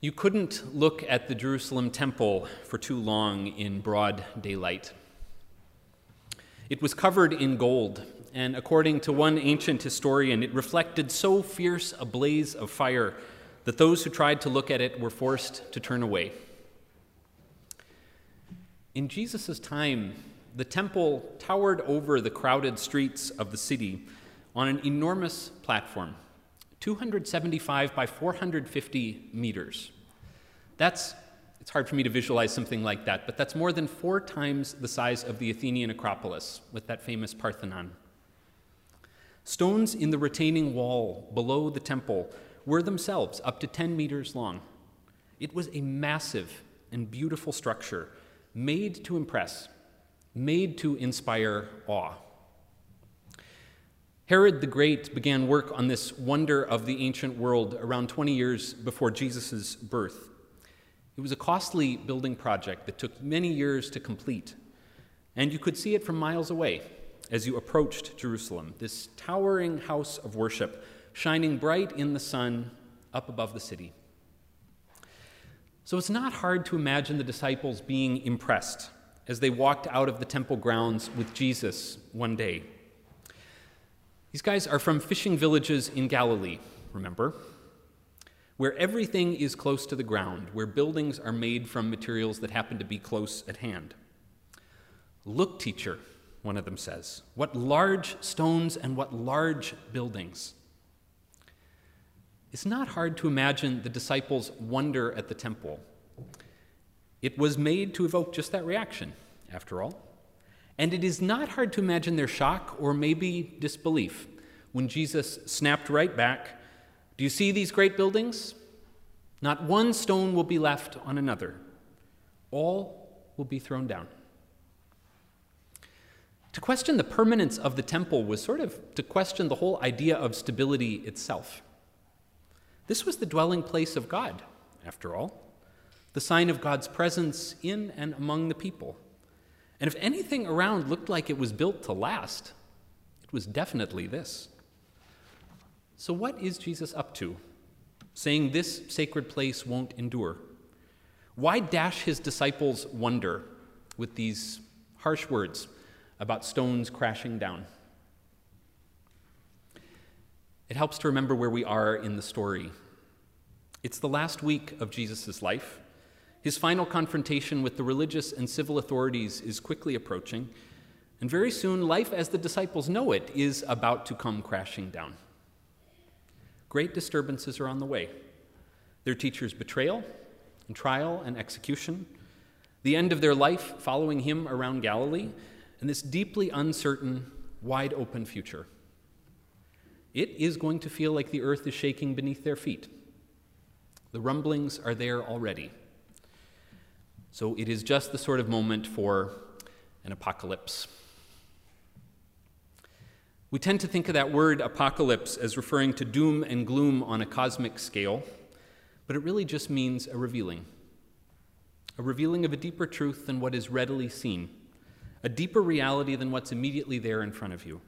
You couldn't look at the Jerusalem temple for too long in broad daylight. It was covered in gold, and according to one ancient historian, it reflected so fierce a blaze of fire that those who tried to look at it were forced to turn away. In Jesus' time, the temple towered over the crowded streets of the city on an enormous platform 275 by 450 meters. That's, it's hard for me to visualize something like that, but that's more than four times the size of the Athenian Acropolis with that famous Parthenon. Stones in the retaining wall below the temple were themselves up to 10 meters long. It was a massive and beautiful structure made to impress, made to inspire awe. Herod the Great began work on this wonder of the ancient world around 20 years before Jesus' birth. It was a costly building project that took many years to complete, and you could see it from miles away as you approached Jerusalem, this towering house of worship, shining bright in the sun up above the city. So it's not hard to imagine the disciples being impressed as they walked out of the temple grounds with Jesus one day. These guys are from fishing villages in Galilee, remember? Where everything is close to the ground, where buildings are made from materials that happen to be close at hand. Look, teacher, one of them says, what large stones and what large buildings. It's not hard to imagine the disciples' wonder at the temple. It was made to evoke just that reaction, after all. And it is not hard to imagine their shock or maybe disbelief when Jesus snapped right back Do you see these great buildings? Not one stone will be left on another, all will be thrown down. To question the permanence of the temple was sort of to question the whole idea of stability itself. This was the dwelling place of God, after all, the sign of God's presence in and among the people. And if anything around looked like it was built to last, it was definitely this. So, what is Jesus up to, saying this sacred place won't endure? Why dash his disciples wonder with these harsh words about stones crashing down? It helps to remember where we are in the story. It's the last week of Jesus' life. His final confrontation with the religious and civil authorities is quickly approaching, and very soon, life as the disciples know it is about to come crashing down. Great disturbances are on the way their teacher's betrayal, and trial, and execution, the end of their life following him around Galilee, and this deeply uncertain, wide open future. It is going to feel like the earth is shaking beneath their feet. The rumblings are there already. So it is just the sort of moment for an apocalypse. We tend to think of that word apocalypse as referring to doom and gloom on a cosmic scale, but it really just means a revealing. A revealing of a deeper truth than what is readily seen, a deeper reality than what's immediately there in front of you.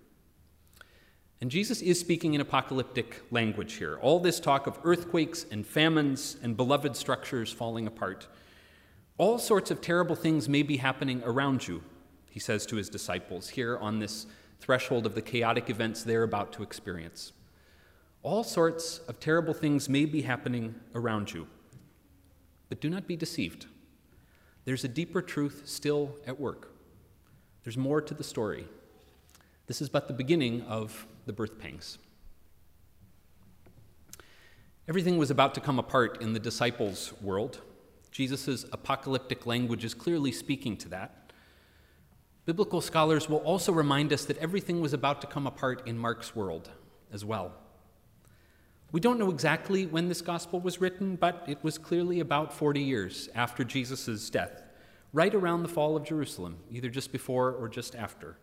And Jesus is speaking in apocalyptic language here. All this talk of earthquakes and famines and beloved structures falling apart all sorts of terrible things may be happening around you, he says to his disciples here on this threshold of the chaotic events they're about to experience. All sorts of terrible things may be happening around you. But do not be deceived. There's a deeper truth still at work. There's more to the story. This is but the beginning of the birth pangs. Everything was about to come apart in the disciples' world. Jesus' apocalyptic language is clearly speaking to that. Biblical scholars will also remind us that everything was about to come apart in Mark's world as well. We don't know exactly when this gospel was written, but it was clearly about 40 years after Jesus' death, right around the fall of Jerusalem, either just before or just after.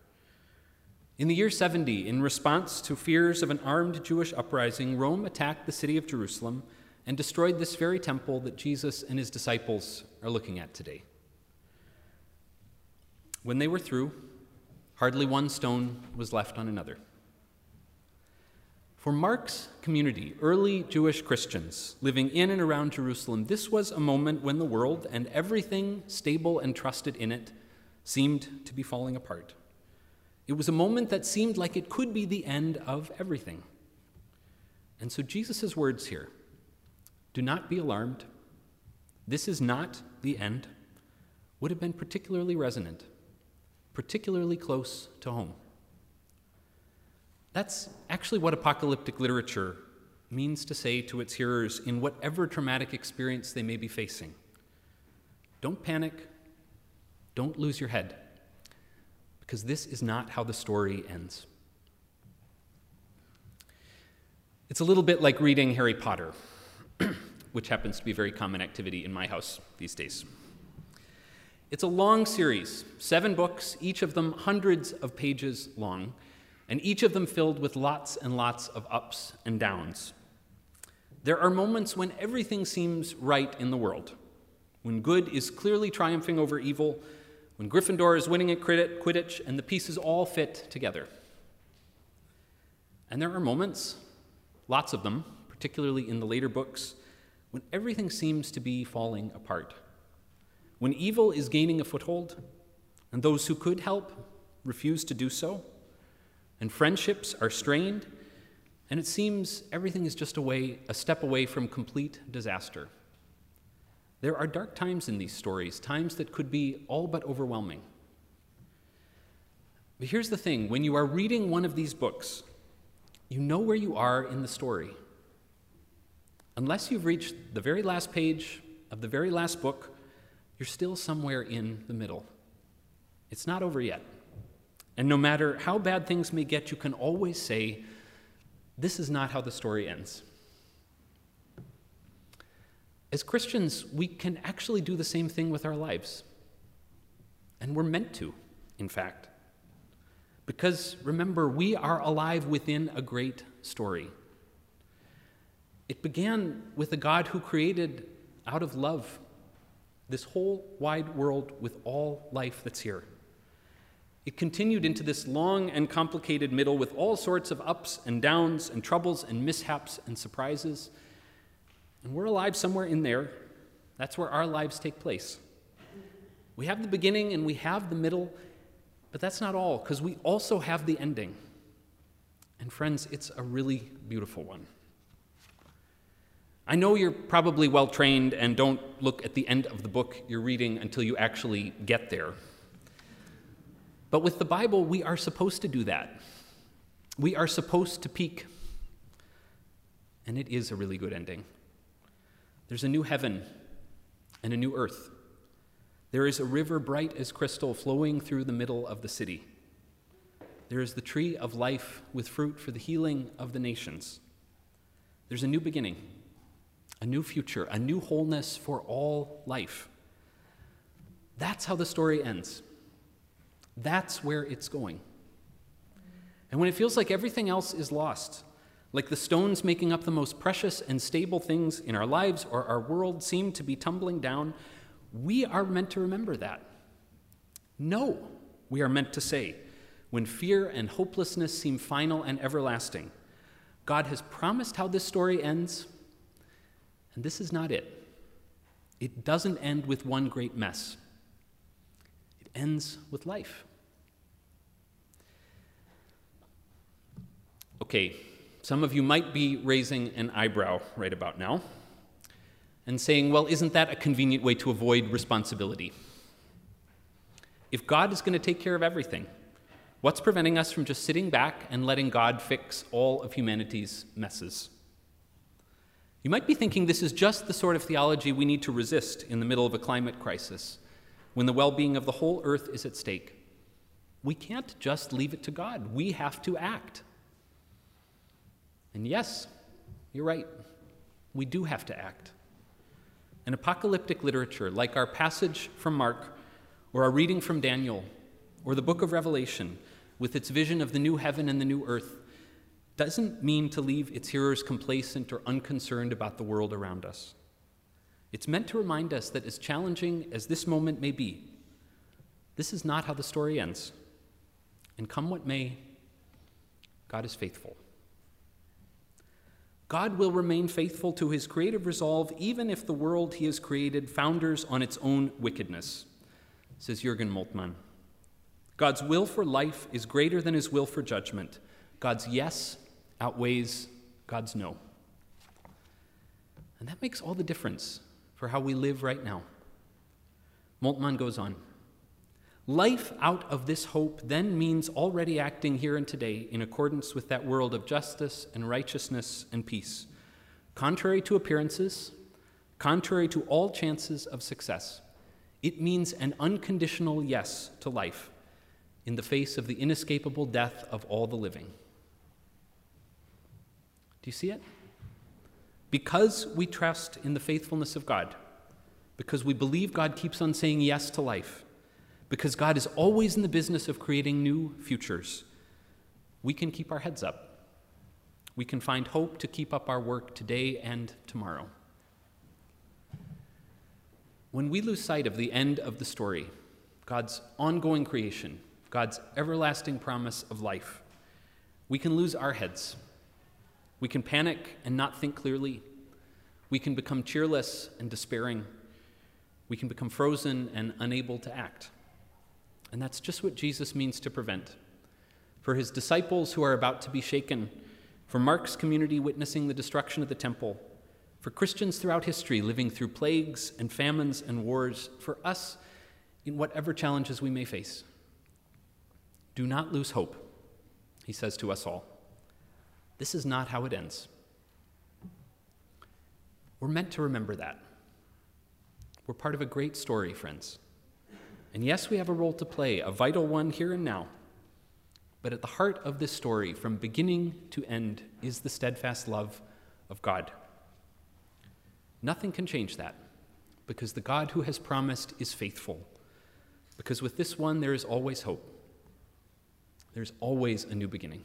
In the year 70, in response to fears of an armed Jewish uprising, Rome attacked the city of Jerusalem and destroyed this very temple that Jesus and his disciples are looking at today. When they were through, hardly one stone was left on another. For Mark's community, early Jewish Christians living in and around Jerusalem, this was a moment when the world and everything stable and trusted in it seemed to be falling apart. It was a moment that seemed like it could be the end of everything. And so Jesus' words here do not be alarmed. This is not the end, would have been particularly resonant, particularly close to home. That's actually what apocalyptic literature means to say to its hearers in whatever traumatic experience they may be facing. Don't panic, don't lose your head, because this is not how the story ends. It's a little bit like reading Harry Potter, which happens to be a very common activity in my house these days. It's a long series, seven books, each of them hundreds of pages long, and each of them filled with lots and lots of ups and downs. There are moments when everything seems right in the world, when good is clearly triumphing over evil, when Gryffindor is winning at Quidditch, and the pieces all fit together. And there are moments, lots of them, particularly in the later books, when everything seems to be falling apart. When evil is gaining a foothold, and those who could help refuse to do so, and friendships are strained, and it seems everything is just a step away from complete disaster. There are dark times in these stories, times that could be all but overwhelming. But here's the thing when you are reading one of these books, you know where you are in the story. Unless you've reached the very last page of the very last book, you're still somewhere in the middle. It's not over yet. And no matter how bad things may get, you can always say, This is not how the story ends. As Christians, we can actually do the same thing with our lives. And we're meant to, in fact. Because remember, we are alive within a great story. It began with a God who created out of love this whole wide world with all life that's here. It continued into this long and complicated middle with all sorts of ups and downs and troubles and mishaps and surprises. And we're alive somewhere in there. That's where our lives take place. We have the beginning and we have the middle, but that's not all, because we also have the ending. And friends, it's a really beautiful one. I know you're probably well trained and don't look at the end of the book you're reading until you actually get there. But with the Bible, we are supposed to do that. We are supposed to peek. And it is a really good ending. There's a new heaven and a new earth. There is a river bright as crystal flowing through the middle of the city. There is the tree of life with fruit for the healing of the nations. There's a new beginning, a new future, a new wholeness for all life. That's how the story ends. That's where it's going. And when it feels like everything else is lost, like the stones making up the most precious and stable things in our lives or our world seem to be tumbling down, we are meant to remember that. No, we are meant to say, when fear and hopelessness seem final and everlasting, God has promised how this story ends, and this is not it. It doesn't end with one great mess, it ends with life. Okay, some of you might be raising an eyebrow right about now and saying, well, isn't that a convenient way to avoid responsibility? If God is going to take care of everything, what's preventing us from just sitting back and letting God fix all of humanity's messes? You might be thinking this is just the sort of theology we need to resist in the middle of a climate crisis, when the well being of the whole earth is at stake. We can't just leave it to God, we have to act. And yes, you're right, we do have to act. And apocalyptic literature, like our passage from Mark, or our reading from Daniel, or the book of Revelation, with its vision of the new heaven and the new earth, doesn't mean to leave its hearers complacent or unconcerned about the world around us. It's meant to remind us that, as challenging as this moment may be, this is not how the story ends. And come what may, God is faithful. God will remain faithful to his creative resolve even if the world he has created founders on its own wickedness, says Jürgen Moltmann. God's will for life is greater than his will for judgment. God's yes outweighs God's no. And that makes all the difference for how we live right now. Moltmann goes on. Life out of this hope then means already acting here and today in accordance with that world of justice and righteousness and peace, contrary to appearances, contrary to all chances of success. It means an unconditional yes to life in the face of the inescapable death of all the living. Do you see it? Because we trust in the faithfulness of God, because we believe God keeps on saying yes to life because God is always in the business of creating new futures, we can keep our heads up. We can find hope to keep up our work today and tomorrow. When we lose sight of the end of the story, God's ongoing creation, God's everlasting promise of life, we can lose our heads. We can panic and not think clearly. We can become cheerless and despairing. We can become frozen and unable to act. And that's just what Jesus means to prevent. For his disciples who are about to be shaken, for Mark's community witnessing the destruction of the temple, for Christians throughout history living through plagues and famines and wars, for us in whatever challenges we may face. Do not lose hope, he says to us all. This is not how it ends. We're meant to remember that. We're part of a great story, friends. And yes, we have a role to play, a vital one here and now. But at the heart of this story, from beginning to end, is the steadfast love of God. Nothing can change that, because the God who has promised is faithful. Because with this one, there is always hope. There's always a new beginning.